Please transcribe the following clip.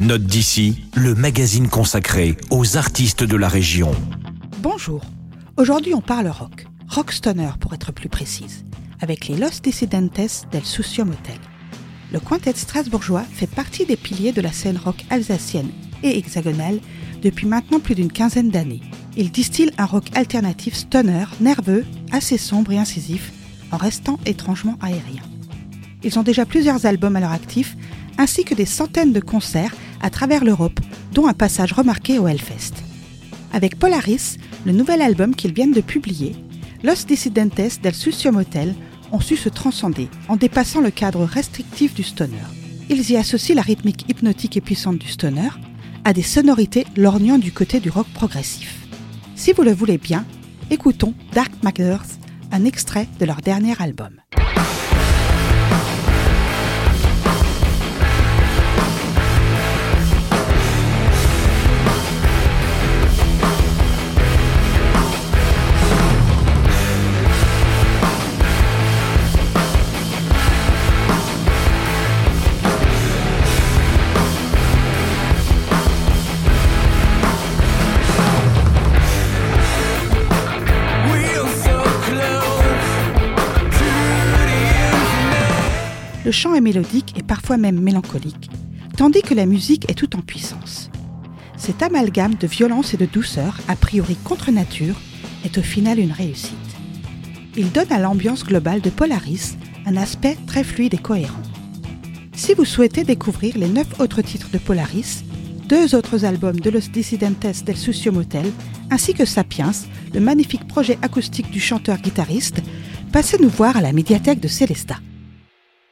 Note d'ici, le magazine consacré aux artistes de la région. Bonjour. Aujourd'hui, on parle rock. Rock stoner pour être plus précise, avec les Los Dissidentes del Sucio Motel. Le quintet strasbourgeois fait partie des piliers de la scène rock alsacienne et hexagonale depuis maintenant plus d'une quinzaine d'années. Il distille un rock alternatif stoner, nerveux, assez sombre et incisif, en restant étrangement aérien. Ils ont déjà plusieurs albums à leur actif, ainsi que des centaines de concerts à travers l'Europe, dont un passage remarqué au Hellfest. Avec Polaris, le nouvel album qu'ils viennent de publier, Los Dissidentes del Sucio Motel ont su se transcender en dépassant le cadre restrictif du stoner. Ils y associent la rythmique hypnotique et puissante du stoner à des sonorités lorgnant du côté du rock progressif. Si vous le voulez bien, écoutons Dark Matters, un extrait de leur dernier album. Le chant est mélodique et parfois même mélancolique, tandis que la musique est tout en puissance. Cet amalgame de violence et de douceur, a priori contre nature, est au final une réussite. Il donne à l'ambiance globale de Polaris un aspect très fluide et cohérent. Si vous souhaitez découvrir les neuf autres titres de Polaris, deux autres albums de Los Dissidentes del Sucio Motel, ainsi que Sapiens, le magnifique projet acoustique du chanteur-guitariste, passez nous voir à la médiathèque de Célestat.